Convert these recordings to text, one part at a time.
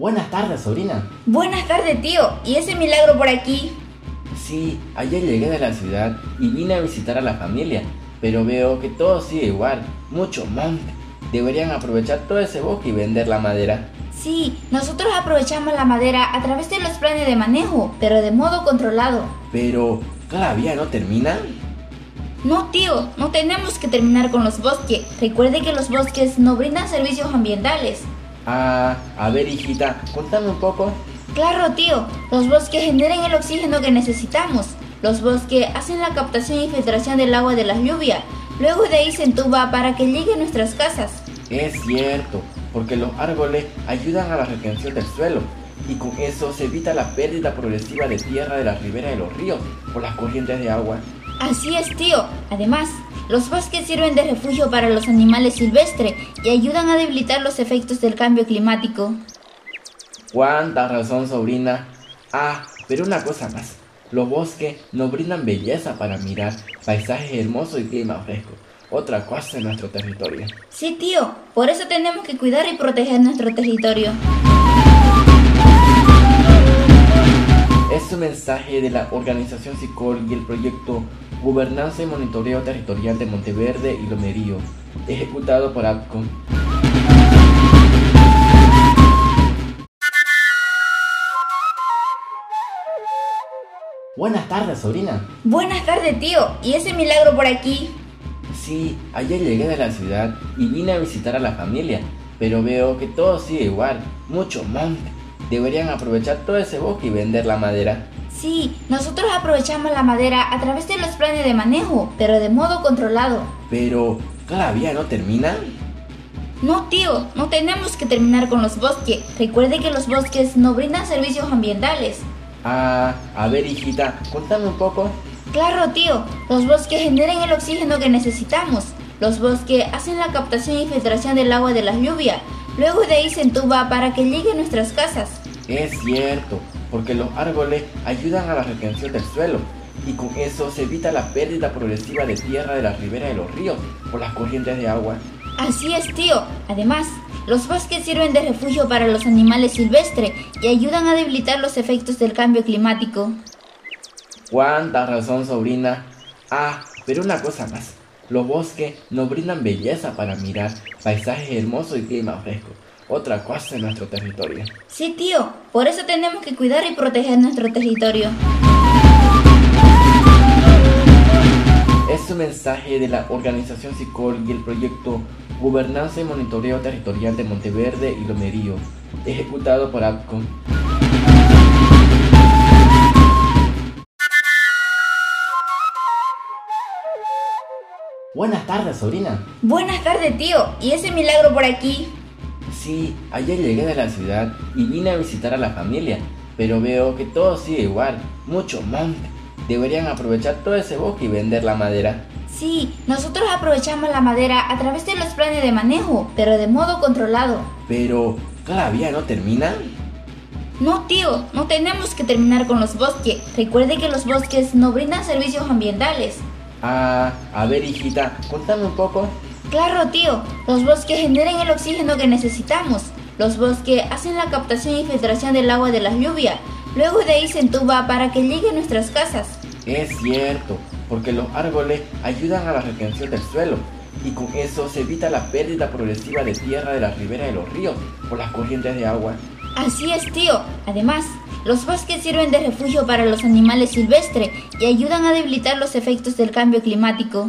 Buenas tardes, sobrina. Buenas tardes, tío. ¿Y ese milagro por aquí? Sí, ayer llegué de la ciudad y vine a visitar a la familia, pero veo que todo sigue igual, mucho monte. Deberían aprovechar todo ese bosque y vender la madera. Sí, nosotros aprovechamos la madera a través de los planes de manejo, pero de modo controlado. Pero, ¿todavía no terminan? No, tío, no tenemos que terminar con los bosques. Recuerde que los bosques no brindan servicios ambientales. Ah, a ver, hijita, contame un poco. Claro, tío, los bosques generan el oxígeno que necesitamos. Los bosques hacen la captación y filtración del agua de las lluvias. Luego de ahí se entuba para que llegue a nuestras casas. Es cierto, porque los árboles ayudan a la retención del suelo y con eso se evita la pérdida progresiva de tierra de la ribera de los ríos por las corrientes de agua. Así es, tío. Además, los bosques sirven de refugio para los animales silvestres y ayudan a debilitar los efectos del cambio climático. Cuánta razón, sobrina. Ah, pero una cosa más. Los bosques nos brindan belleza para mirar, paisajes hermosos y clima fresco. Otra cosa en nuestro territorio. Sí, tío. Por eso tenemos que cuidar y proteger nuestro territorio. Es un mensaje de la organización SICOR y el proyecto Gobernanza y Monitoreo Territorial de Monteverde y Lomerío, ejecutado por APCON. Buenas tardes, sobrina. Buenas tardes, tío. ¿Y ese milagro por aquí? Sí, ayer llegué de la ciudad y vine a visitar a la familia, pero veo que todo sigue igual, mucho monte. Deberían aprovechar todo ese bosque y vender la madera. Sí, nosotros aprovechamos la madera a través de los planes de manejo, pero de modo controlado. Pero, ¿todavía no terminan? No, tío, no tenemos que terminar con los bosques. Recuerde que los bosques no brindan servicios ambientales. Ah, a ver, hijita, contame un poco. Claro, tío, los bosques generan el oxígeno que necesitamos. Los bosques hacen la captación y filtración del agua de las lluvias. Luego de ahí se entuba para que llegue a nuestras casas. Es cierto, porque los árboles ayudan a la retención del suelo y con eso se evita la pérdida progresiva de tierra de la ribera de los ríos por las corrientes de agua. Así es, tío. Además, los bosques sirven de refugio para los animales silvestres y ayudan a debilitar los efectos del cambio climático. Cuánta razón, sobrina. Ah, pero una cosa más. Los bosques nos brindan belleza para mirar, paisajes hermosos y clima fresco. Otra cosa en nuestro territorio. Sí, tío. Por eso tenemos que cuidar y proteger nuestro territorio. Es un mensaje de la organización SICOR y el proyecto Gobernanza y Monitoreo Territorial de Monteverde y Lomerío, ejecutado por APCON. Buenas tardes, sobrina. Buenas tardes, tío. ¿Y ese milagro por aquí? Sí, ayer llegué de la ciudad y vine a visitar a la familia, pero veo que todo sigue igual, mucho monte. Deberían aprovechar todo ese bosque y vender la madera. Sí, nosotros aprovechamos la madera a través de los planes de manejo, pero de modo controlado. Pero, ¿todavía no terminan? No, tío, no tenemos que terminar con los bosques. Recuerde que los bosques no brindan servicios ambientales. Ah, a ver, hijita, contame un poco. Claro, tío, los bosques generan el oxígeno que necesitamos. Los bosques hacen la captación y filtración del agua de las lluvias. Luego de ahí se entuba para que llegue a nuestras casas. Es cierto, porque los árboles ayudan a la retención del suelo y con eso se evita la pérdida progresiva de tierra de la ribera de los ríos por las corrientes de agua. Así es, tío. Además, los bosques sirven de refugio para los animales silvestres y ayudan a debilitar los efectos del cambio climático.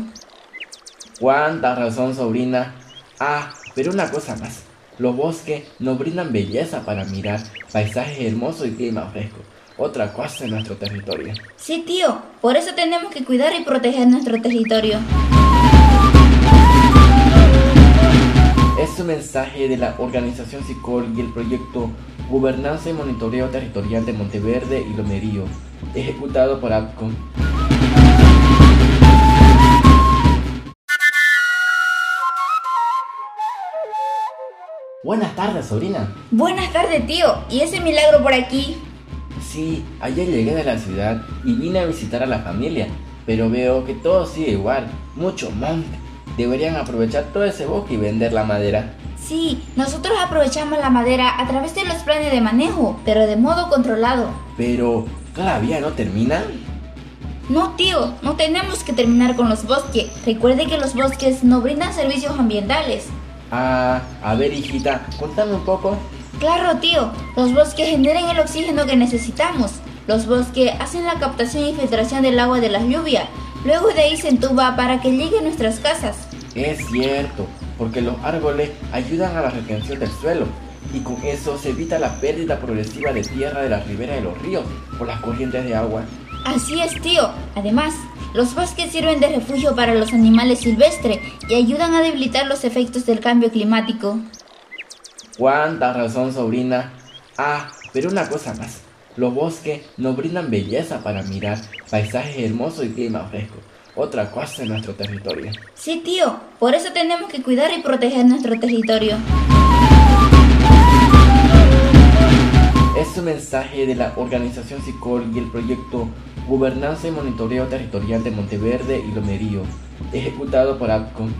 Cuánta razón, sobrina. Ah, pero una cosa más. Los bosques nos brindan belleza para mirar, paisajes hermosos y clima fresco. Otra cosa en nuestro territorio. Sí, tío. Por eso tenemos que cuidar y proteger nuestro territorio. Es un mensaje de la organización SICOR y el proyecto Gobernanza y Monitoreo Territorial de Monteverde y Lomerío, ejecutado por APCON. Buenas tardes, sobrina. Buenas tardes, tío. ¿Y ese milagro por aquí? Sí, ayer llegué de la ciudad y vine a visitar a la familia, pero veo que todo sigue igual, mucho monte. Deberían aprovechar todo ese bosque y vender la madera. Sí, nosotros aprovechamos la madera a través de los planes de manejo, pero de modo controlado. Pero, ¿todavía no terminan? No, tío, no tenemos que terminar con los bosques. Recuerde que los bosques no brindan servicios ambientales. Ah, a ver, hijita, contame un poco. Claro, tío, los bosques generan el oxígeno que necesitamos. Los bosques hacen la captación y filtración del agua de las lluvias. Luego de ahí se entuba para que llegue a nuestras casas. Es cierto, porque los árboles ayudan a la retención del suelo y con eso se evita la pérdida progresiva de tierra de la ribera de los ríos por las corrientes de agua. Así es, tío. Además, los bosques sirven de refugio para los animales silvestres y ayudan a debilitar los efectos del cambio climático. Cuánta razón, sobrina. Ah, pero una cosa más. Los bosques nos brindan belleza para mirar, paisajes hermosos y clima fresco. Otra cosa en nuestro territorio. Sí, tío. Por eso tenemos que cuidar y proteger nuestro territorio. Es un mensaje de la organización SICOL y el proyecto Gobernanza y Monitoreo Territorial de Monteverde y Lomerío, ejecutado por APCON